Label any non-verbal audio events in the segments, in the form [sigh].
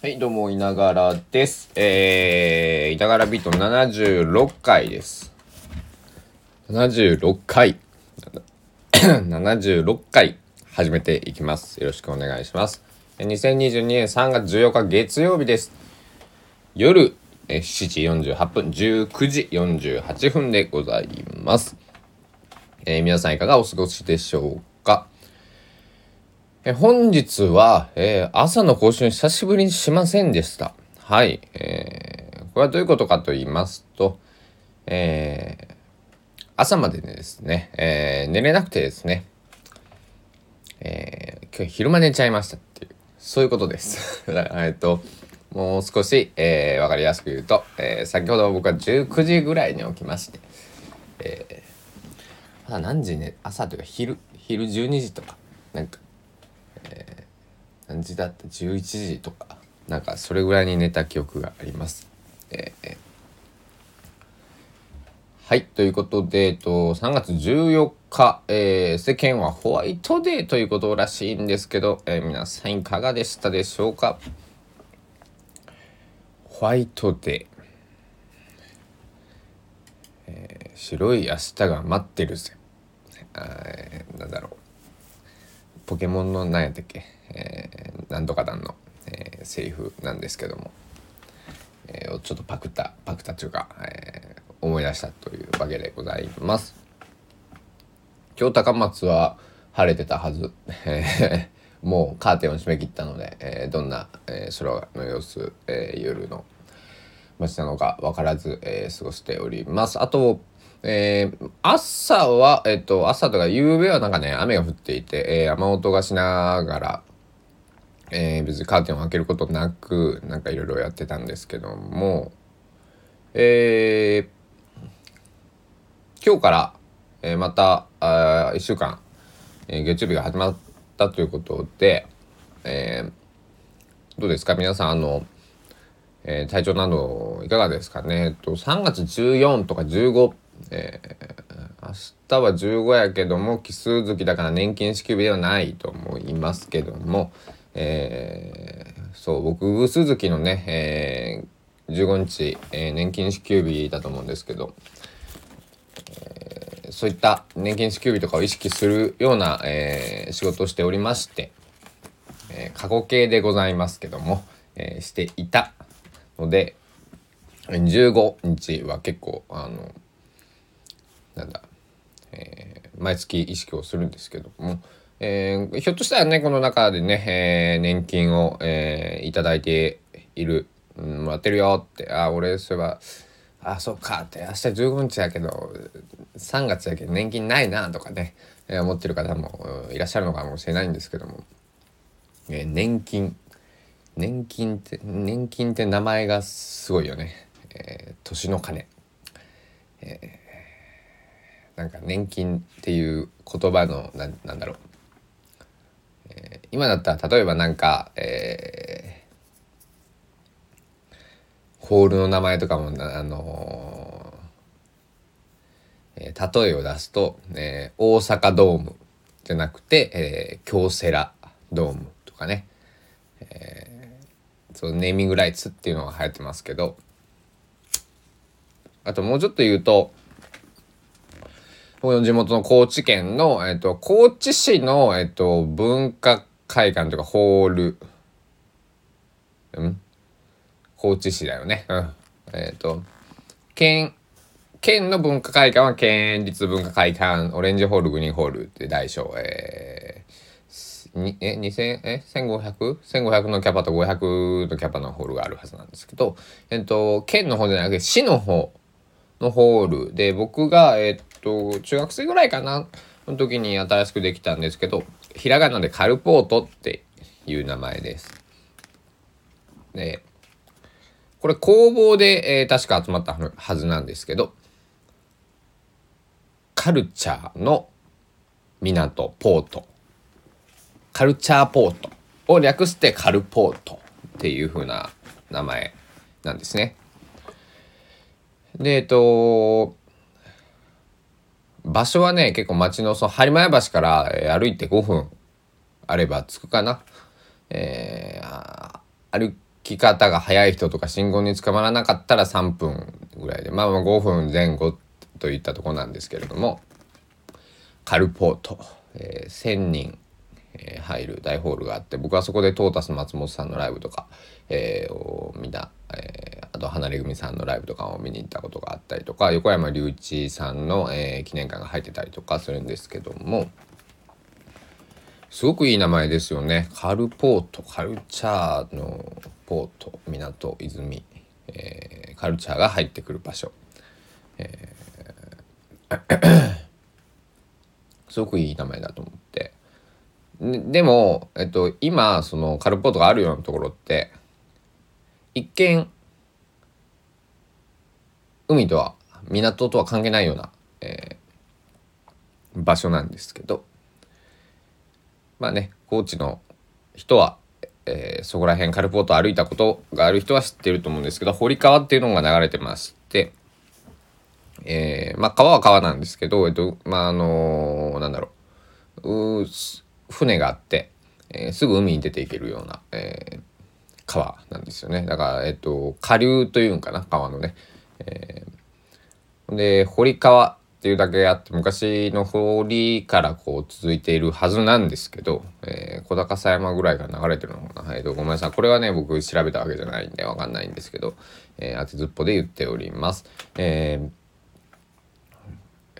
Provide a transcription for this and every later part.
はい、どうも、いながらです。えー、いながらビート76回です。76回。[coughs] 76回、始めていきます。よろしくお願いします。2022年3月14日月曜日です。夜、7時48分、19時48分でございます。えー皆さんいかがお過ごしでしょうか？え本日は、えー朝の更新久しぶりにしませんでした。はい。えーこれはどういうことかと言いますと、えー朝までですね、えー寝れなくてですね、えー今日昼間寝ちゃいましたっていう、そういうことです。[laughs] えっと、もう少し、えーわかりやすく言うと、えー先ほど僕は19時ぐらいに起きまして、えー朝何時ね、朝というか昼、昼12時とか、なんか、何時だった11時とかなんかそれぐらいに寝た記憶があります。えーはいということで、えっと、3月14日、えー世間はホワイトデーということらしいんですけど、えー皆さんいかがでしたでしょうか？ホワイトデー、え白い明日が待ってるぜ。なんだろう。ポケモンの何やったっけ、なんとか団の、えー、セリフなんですけども、えーちょっとパクったパクったというか、えー思い出したというわけでございます今日高松は晴れてたはず [laughs] もうカーテンを閉め切ったので、えーどんな、えー空の様子、えー夜の街なのか分からず、えー過ごしております。あと、えー朝は、えっ、と、朝とか夕べはなんかね、雨が降っていて、えー雨音がしながら、えー別にカーテンを開けることなく、なんかいろいろやってたんですけども、えー今日から、えーまた、あ1週間、えー月曜日が始まったということで、えーどうですか？皆さん、あの、えー体調などいかがですかね、えっと、3月14とか15、えー明日は15やけども奇数月だから年金支給日ではないと思いますけども、えーそう僕偶数月のね、えー15日、えー年金支給日だと思うんですけど、えーそういった年金支給日とかを意識するような、えー仕事をしておりまして、えー過去形でございますけども、えーしていたので15日は結構あのなんだ、えー毎月意識をするんですけども、えーひょっとしたらねこの中でね、えー年金を、えーいただいている、うん、もらってるよってあ俺そういえばあそうかって明日15日やけど3月やけど年金ないなとかね、えー思ってる方もいらっしゃるのかもしれないんですけども、えー年金年金って年金って名前がすごいよね、えー年の金、えーなんか年金っていう言葉のなんなんだろう、今だったら例えばなんか、えーホールの名前とかもあのーえ例えを出すと、えー大阪ドームじゃなくて、えー京セラドームとかね。そのネーミングライツっていうのが流行ってますけど。あともうちょっと言うと僕の地元の高知県の、えっと、高知市の、えっと、文化会館とかホール。うん？高知市だよね。うん。えっと。県県の文化会館は県立文化会館。オレンジホールグリーンホールって大小。えーえ2000え 1500?1500 のキャパと500のキャパのホールがあるはずなんですけど、えっと、県の方じゃなくて市の方のホールで僕が、えっと、中学生ぐらいかな？の時に新しくできたんですけど。ひらがなでカルポートっていう名前です。でこれ工房で、えー確か集まったはずなんですけどカルチャーの港ポートカルチャーポートを略してカルポートっていう風な名前なんですね。で、えっと、場所はね、結構町の、その、播磨橋からえ歩いて5分あれば着くかな。えー歩き方が速い人とか信号に捕まらなかったら3分ぐらいでまあまあ5分前後といったとこなんですけれどもカルポート、えー、1,000人、え、入る大ホールがあって僕はそこでトータス松本さんのライブとか、えー、を見た、えー、あと離れ組さんのライブとかを見に行ったことがあったりとか横山隆一さんの、えー、記念館が入ってたりとかするんですけども。すごくいい名前ですよね。カルポート、カルチャーのポート、港、泉、えー、カルチャーが入ってくる場所。えー、[coughs] すごくいい名前だと思って。でも、えっと、今、そのカルポートがあるようなところって、一見、海とは、港とは関係ないような、えー、場所なんですけど、まあね高知の人は、えー、そこら辺カルポート歩いたことがある人は知ってると思うんですけど堀川っていうのが流れてまして、えー、まあ川は川なんですけど、えっとまああのー、なんだろう。船があって、えー、すぐ海に出ていけるような、えー、川なんですよね。だから、えっと、下流というんかな川のね、えー、で堀川っていうだけあって昔の堀からこう続いているはずなんですけど、えー、小高狭山ぐらいから流れてるのかな、えー、とごめんなさい。これはね僕調べたわけじゃないんでわかんないんですけど、えー、当てずっぽで言っております。えー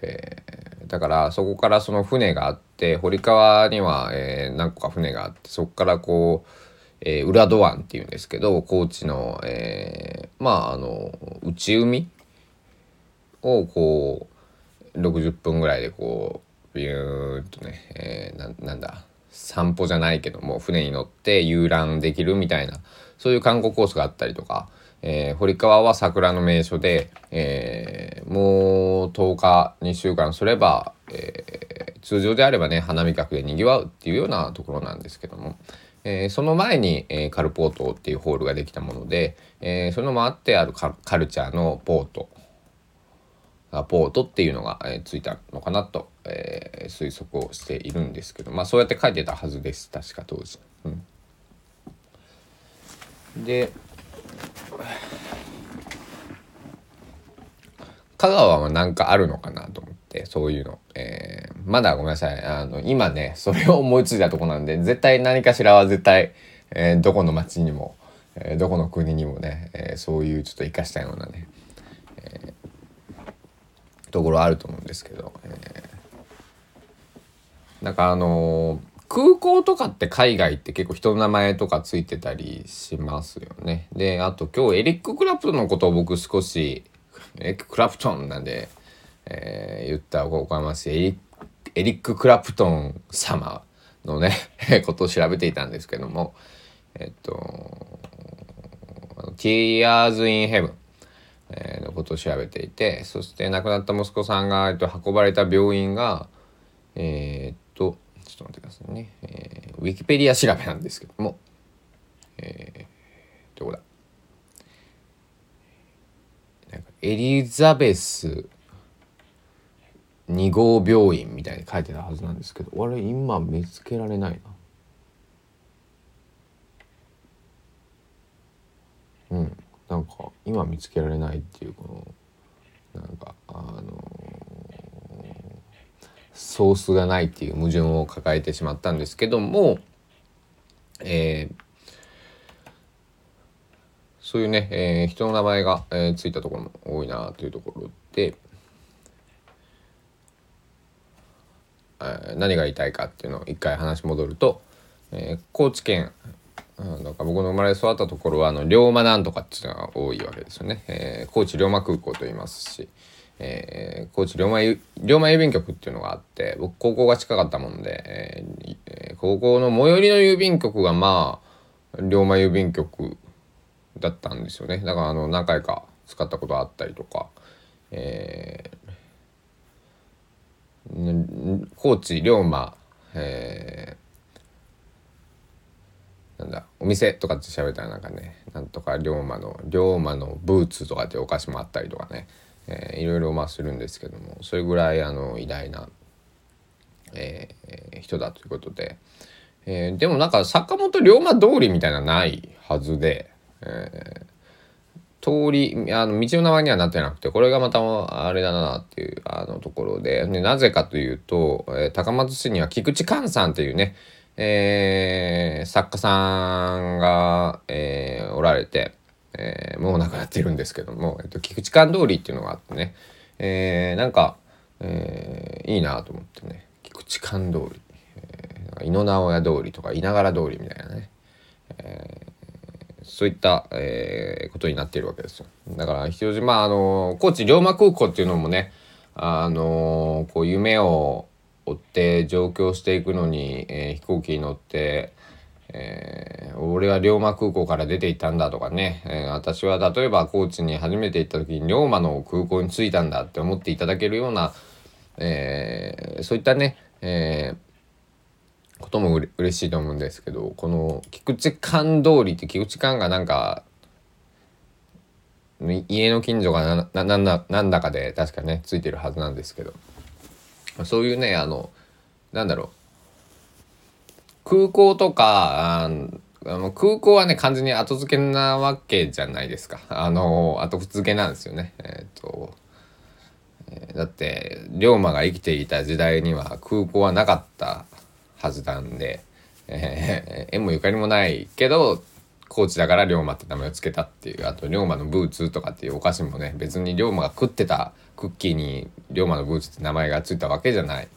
えー、だからそこからその船があって堀川には、えー、何個か船があってそこからこう、えー、浦戸湾っていうんですけど高知の、えー、まああの内海をこう60分ぐらいでこうビューンとね、えー、なんだ散歩じゃないけども船に乗って遊覧できるみたいなそういう観光コースがあったりとか、えー、堀川は桜の名所で、えー、もう10日2週間すれば、えー、通常であればね花見客でにぎわうっていうようなところなんですけども。えー、その前に、えー、カルポートっていうホールができたもので、えー、そのもあってあるカルチャーのポート。ポートっていうのが、えー、ついたのかなと、えー、推測をしているんですけどまあそうやって書いてたはずです。確か当時。うん、で香川は何かあるのかなと思って。そういうの、えー、まだごめんなさい。あの今ねそれを思いついたとこなんで絶対何かしらは絶対、えー、どこの町にも、えー、どこの国にもね、えそういうちょっと生かしたようなねところあると思うんですけど、えー、なんかあの、空港とかって海外って結構人の名前とかついてたりしますよね。で、あと今日エリック・クラプトンのことを僕少し、エリック・クラプトンなんで、えー、言ったおこがましいエリエリック・クラプトン様のね [laughs] ことを調べていたんですけども、えっと、Tears in Heaven、のことを調べていてそして亡くなった息子さんが、えっと、運ばれた病院がえー、っとちょっと待ってくださいね、えー、ウィキペディア調べなんですけどもえー、どこだ？なんかエリザベス2号病院みたいに書いてたはずなんですけどあれ今見つけられないな。うん。なんか今見つけられないっていうこのなんかあのソースがないっていう矛盾を抱えてしまったんですけども、えー、そういうね、えー、人の名前が、えー、ついたところも多いなというところで、えー、何が言いたいかっていうのを一回話戻ると、えー、高知県うん、か僕の生まれ育ったところはあの龍馬なんとかっていうのが多いわけですよね、えー、高知龍馬空港と言いますし、えー、高知龍馬龍馬郵便局っていうのがあって僕高校が近かったもんで、えー、高校の最寄りの郵便局がまあ龍馬郵便局だったんですよね。だからあの何回か使ったことあったりとか、えー、高知龍馬、えーなんだお店とかって調べたらなんかねなんとか龍馬の龍馬のブーツとかってお菓子もあったりとかね、えー、いろいろまあするんですけどもそれぐらいあの偉大な、えー、人だということで、えー、でもなんか坂本龍馬通りみたいなないはずでえー、通りあの道の名前にはなってなくてこれがまたあれだなっていうあのところで。でなぜかというと、えー、高松市には菊池寛さんっていうね、えー、作家さんが、えー、おられて、えー、もう亡くなってるんですけども、えっと、菊池寛通りっていうのがあってね、えー、なんか、えー、いいなと思ってね菊池寛通り、えー、井の直屋通りとか稲柄通りみたいなね、えー、そういった、えー、ことになっているわけですよ。だから非常にまああの高知龍馬空港っていうのもねあのこう夢を追って上京していくのに、えー、飛行機に乗って、えー、俺は龍馬空港から出て行ったんだとかね、えー、私は例えば高知に初めて行った時に龍馬の空港に着いたんだって思っていただけるような、えそういったね、えこともう嬉しいと思うんですけどこの菊池館通りって菊池館がなんか家の近所がななんだなんだかで確かねついてるはずなんですけど。そういうねあのなんだろう。空港とかあの空港はね完全に後付けなわけじゃないですか。あの後付けなんですよね。えっ、と、だって龍馬が生きていた時代には空港はなかった。はずなんで、えー、縁もゆかりもないけど高知だから龍馬って名前を付けたっていう。あと龍馬のブーツとかっていうお菓子もね別に龍馬が食ってたクッキーに龍馬のブーツって名前が付いたわけじゃない。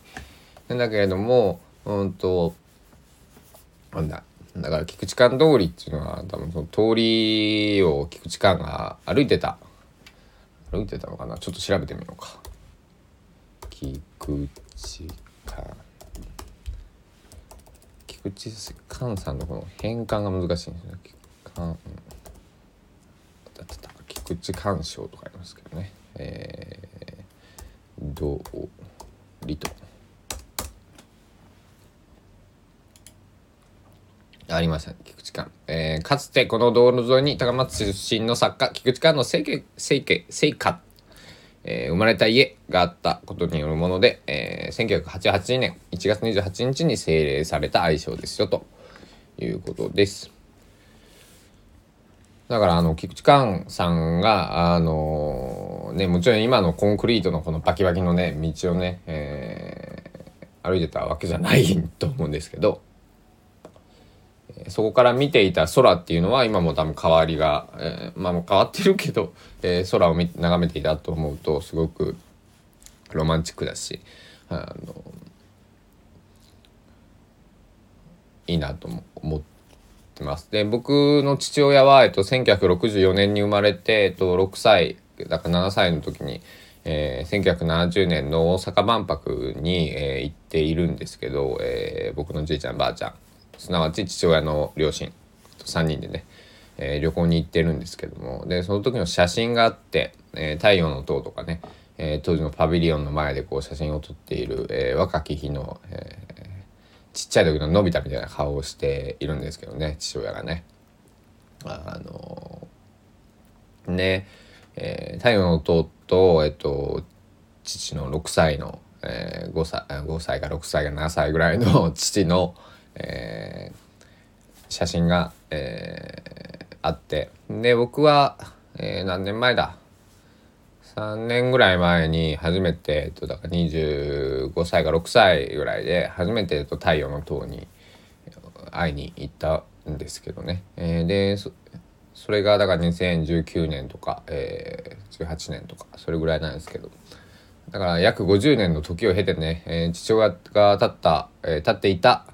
なんだけれどもうんとなんだだから菊池館通りっていうのは多分その通りを菊池館が歩いてた。歩いてたのかな？ちょっと調べてみようか。菊池館菊池寛さんのこの変換が難しいんですね。寛。だって菊池寛賞とかありますけどね。えー、道理と。ありました、ね、菊池寛、えー、かつてこの道路沿いに高松出身の作家菊池寛の生家生家生家。えー、生まれた家があったことによるもので、えー、1988年1月28日に制令された愛称ですよということです。だからあの菊池寛さんがあのー、ねもちろん今のコンクリートのこのバキバキのね道をね、えー、歩いてたわけじゃないと思うんですけどそこから見ていた空っていうのは今も多分変わりが、えー、まあ変わってるけど、えー、空を眺めていたと思うとすごくロマンチックだしあのいいなと思ってます。で僕の父親は、えっと、1964年に生まれて、えっと、6歳だから7歳の時に、えー、1970年の大阪万博に、えー、行っているんですけど、えー、僕のじいちゃんばあちゃんすなわち父親の両親と3人でね、えー、旅行に行ってるんですけどもでその時の写真があって「えー、太陽の塔」とかね、えー、当時のパビリオンの前でこう写真を撮っている、え若き日の、えちっちゃい時ののび太みたいな顔をしているんですけどね父親がね。あのねえ太陽の塔と、えっと、父の6歳の、えー、5, 歳5歳か6歳か7歳ぐらいの父の、えー、写真が、えー、あって。で僕は、えー、何年前だ？3年ぐらい前に初めて、えっと、だから25歳か6歳ぐらいで初めて、えっと、太陽の塔に会いに行ったんですけどね、えー、でそれがだから2019年とか、えー、18年とかそれぐらいなんですけど。だから約50年の時を経てね、えー、父親が立った、えー、立っていた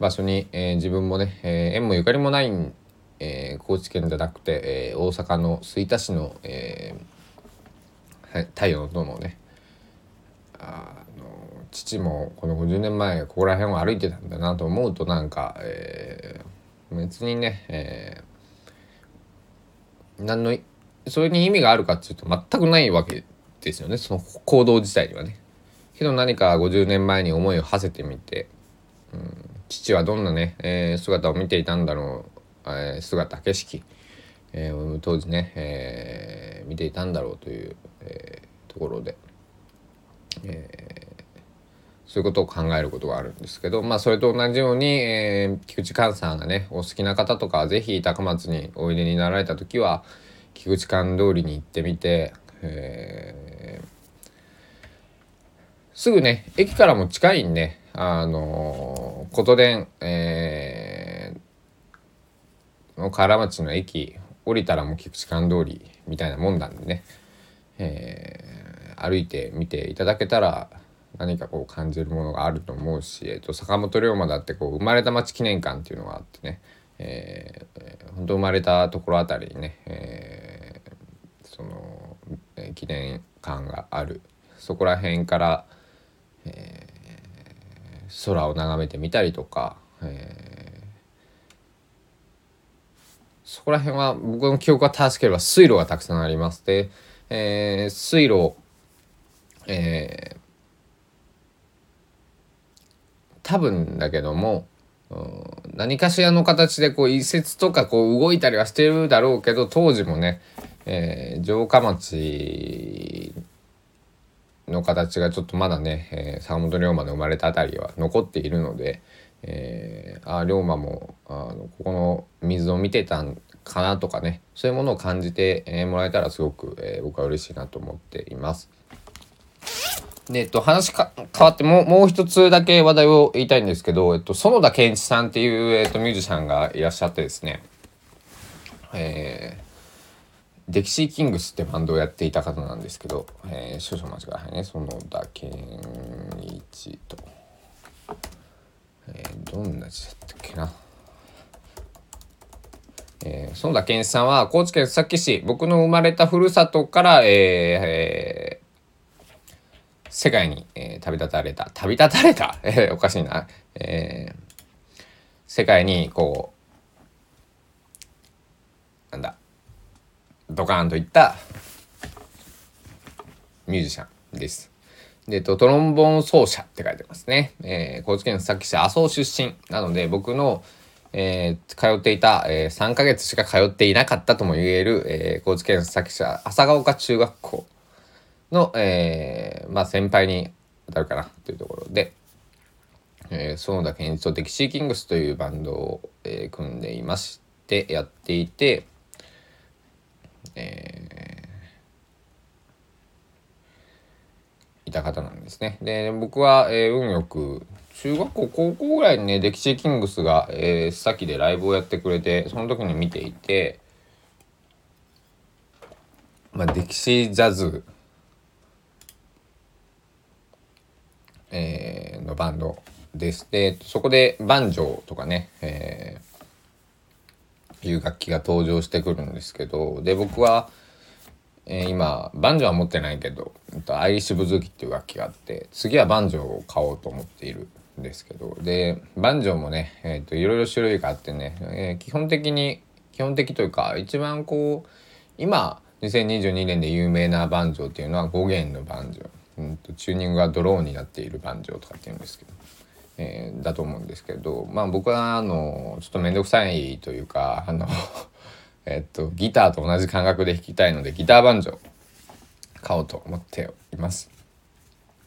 場所に、えー、自分もね、えー、縁もゆかりもない、えー、高知県じゃなくて、えー、大阪の吹田市の、えー、太陽の塔のねあの父もこの50年前ここら辺を歩いてたんだなと思うとなんか、えー、別にね、えー、何のそれに意味があるかっていうと全くないわけですよねその行動自体にはね。けど何か50年前に思いを馳せてみて、うん父はどんなね、えー、姿を見ていたんだろう、えー、姿景色、えー、当時ね、え見ていたんだろうという、えところで、えそういうことを考えることがあるんですけど、まあ、それと同じように、えー、菊池寛さんがねお好きな方とか是非高松においでになられた時は菊池寛通りに行ってみて、えー、すぐね駅からも近いんで、あのー、琴電、えー、の河原町の駅降りたらもう菊池寛通りみたいなもんなんでね、えー、歩いてみていただけたら何かこう感じるものがあると思うし、えっと、坂本龍馬だってこう生まれた町記念館っていうのがあってね、えー、本当生まれたところあたりにね、えー、その、えー、記念館がある。そこら辺から、空を眺めてみたりとか、えー、そこら辺は僕の記憶が正しければ水路がたくさんありますで、えー、水路えー、多分だけども、何かしらの形でこう移設とかこう動いたりはしてるだろうけど当時もね、えー、城下町の形がちょっとまだね、えー、坂本龍馬の生まれた辺りは残っているので、えー、あ龍馬もあのここの水を見てたんかなとかねそういうものを感じて、え、もらえたらすごく、えー、僕は嬉しいなと思っています。で、えっと、話か変わってもう、もう一つだけ話題を言いたいんですけど、えっと、園田健一さんっていう、えっと、ミュージシャンがいらっしゃってですね、えー、デキシーキングスってバンドをやっていた方なんですけど、えー、少々間違いないね、園田健一と、えー、どんな字だったっけな。えー、園田健一さんは高知県須崎市、僕の生まれたふるさとから、えーえー世界に、えー、旅立たれた。旅立たれた、えー、おかしいな、えー、世界にこうなんだドカーンといったミュージシャンです。で、トロンボン奏者って書いてますね。えー、高知県須崎市麻生出身なので、僕の、えー、通っていた、えー、3ヶ月しか通っていなかったとも言える、えー、高知県須崎市朝ヶ丘中学校の、えー、まあ先輩に当たるかなというところで、えー、園田健一とデキシーキングスというバンドを、えー、組んでいましてやっていて、えー、いた方なんですね。で僕は、えー、運よく中学校高校ぐらいにねデキシーキングスが、えー、さっきでライブをやってくれてその時に見ていて、まあ、デキシージャズえー、のバンドです。で、そこでバンジョーとかね、えー、いう楽器が登場してくるんですけど、で、僕は、えー、今、バンジョーは持ってないけど、アイリッシュブズーキっていう楽器があって、次はバンジョーを買おうと思っているんですけど、で、バンジョーもね、え、ー、と、いろいろ種類があってね、えー、基本的に、基本的というか、一番こう、今、2022年で有名なバンジョーっていうのは5弦のバンジョー。うんと、チューニングがドローンになっているバンジョーとかっていうんですけど、えー、だと思うんですけどまあ僕はあのちょっと面倒くさいというかあの [laughs] えっとギターと同じ感覚で弾きたいのでギターバンジョ買おうと思っています。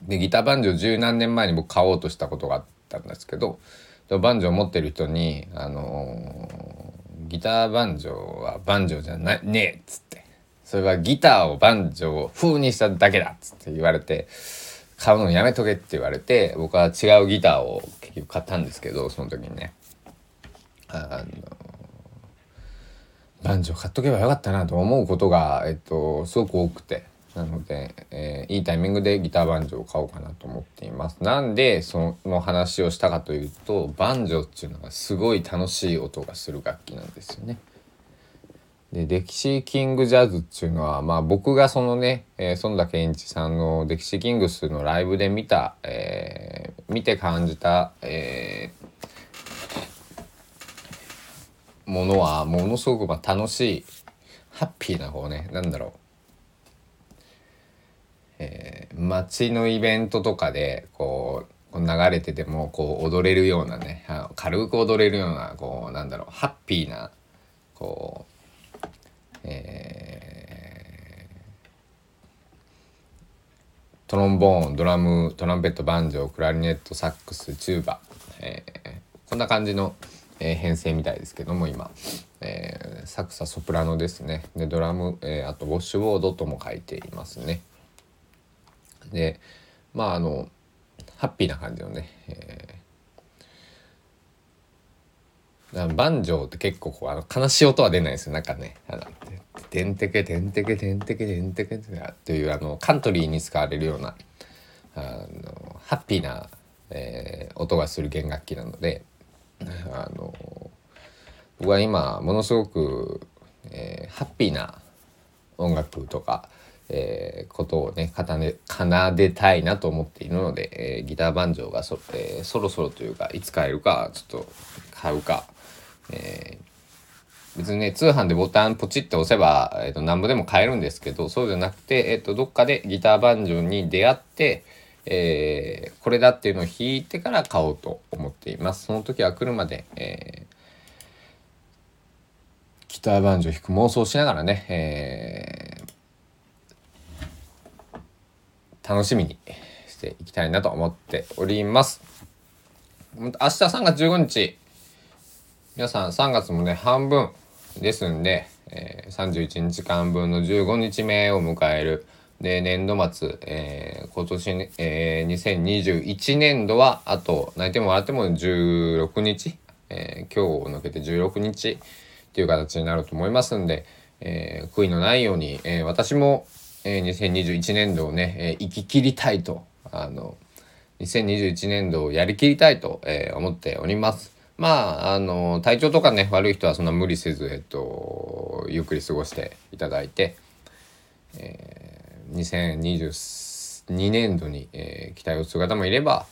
でギターバンジョ十何年前に僕買おうとしたことがあったんですけどバンジョ持ってる人にあのー、ギターバンジョーはバンジョーじゃないねえっつってそれはギターをバンジョー風にしただけだっつって言われて買うのやめとけって言われて僕は違うギターを結局買ったんですけどその時にね。あのバンジョー買っとけばよかったなと思うことが、えっと、すごく多くて。なので、えー、いいタイミングでギターバンジョーを買おうかなと思っています。なんでその話をしたかというとバンジョーっていうのがすごい楽しい音がする楽器なんですよね。で、歴史キングジャズっていうのは、まあ僕がそのね、えー、園田健一さんの歴史キングスのライブで見た、えー、見て感じた、えー、ものはものすごくまあ楽しい、ハッピーな方ね、なんだろう。えー、街のイベントとかで、こう、流れててもこう踊れるようなね軽く踊れるようなこうなんだろうハッピーなこうえトロンボーンドラムトランペットバンジョークラリネットサックスチューバ、えー、こんな感じの、えー、編成みたいですけども今、えー、サクサソプラノですね。でドラム、えー、あとウォッシュボードとも書いていますね。でまああのハッピーな感じのね、えー、バンジョーって結構こうあの悲しい音は出ないですよ。なんかね。あの「てんてけてんてけてんてけてんてけ」っていうあのカントリーに使われるようなあのハッピーな、えー、音がする弦楽器なのであの僕は今ものすごく、えー、ハッピーな音楽とか、えー、ことをね奏で奏でたいなと思っているので、えー、ギターバンジョーがそ,、えー、そろそろというかいつ買えるかちょっと買うか、えー、別にね通販でボタンポチって押せば、えーと、何ぼでも買えるんですけどそうじゃなくて、えーと、どっかでギターバンジョーに出会って、えー、これだっていうのを弾いてから買おうと思っています。その時は来るまで、えーギターバンジョー弾く妄想しながらね、えー、楽しみにしていきたいなと思っております。明日3月15日、皆さん3月もね、半分ですんで、えー、31日間分の15日目を迎える。で、年度末、えー、今年、えー、2021年度は、あと、泣いても笑っても16日、えー、今日を抜けて16日、っていう形になると思いますんで、え、悔いのないように、え、私も、えー、2021年度をね、え、生き切りたいと、あの、2021年度をやりきりたいと、え、思っております。まあ、あの、体調とかね、悪い人はそんな無理せず、えっと、ゆっくり過ごしていただいて、えー、2022年度に、えー、期待をする方もいれば、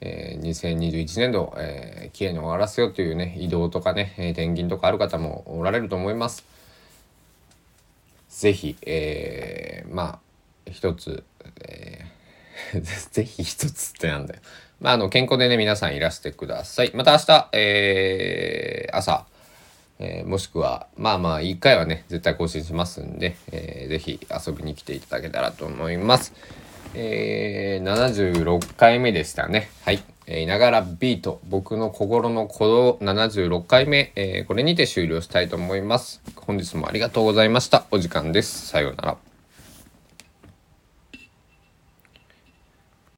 えー、2021年度、えー、綺麗に終わらせようというね移動とかね、え転勤とかある方もおられると思います。ぜひ、えー、まあ一つ、えー、[laughs] ぜひ一つってなんだよ。まあ、あの健康でね皆さんいらしてください。また明日、えー、朝、えー、もしくはまあまあ1回はね絶対更新しますんで、えー、ぜひ遊びに来ていただけたらと思います。えー、76回目でしたね。はい。え、いながらビート、僕の心の鼓動76回目、えー、これにて終了したいと思います。本日もありがとうございました。お時間です。さようなら。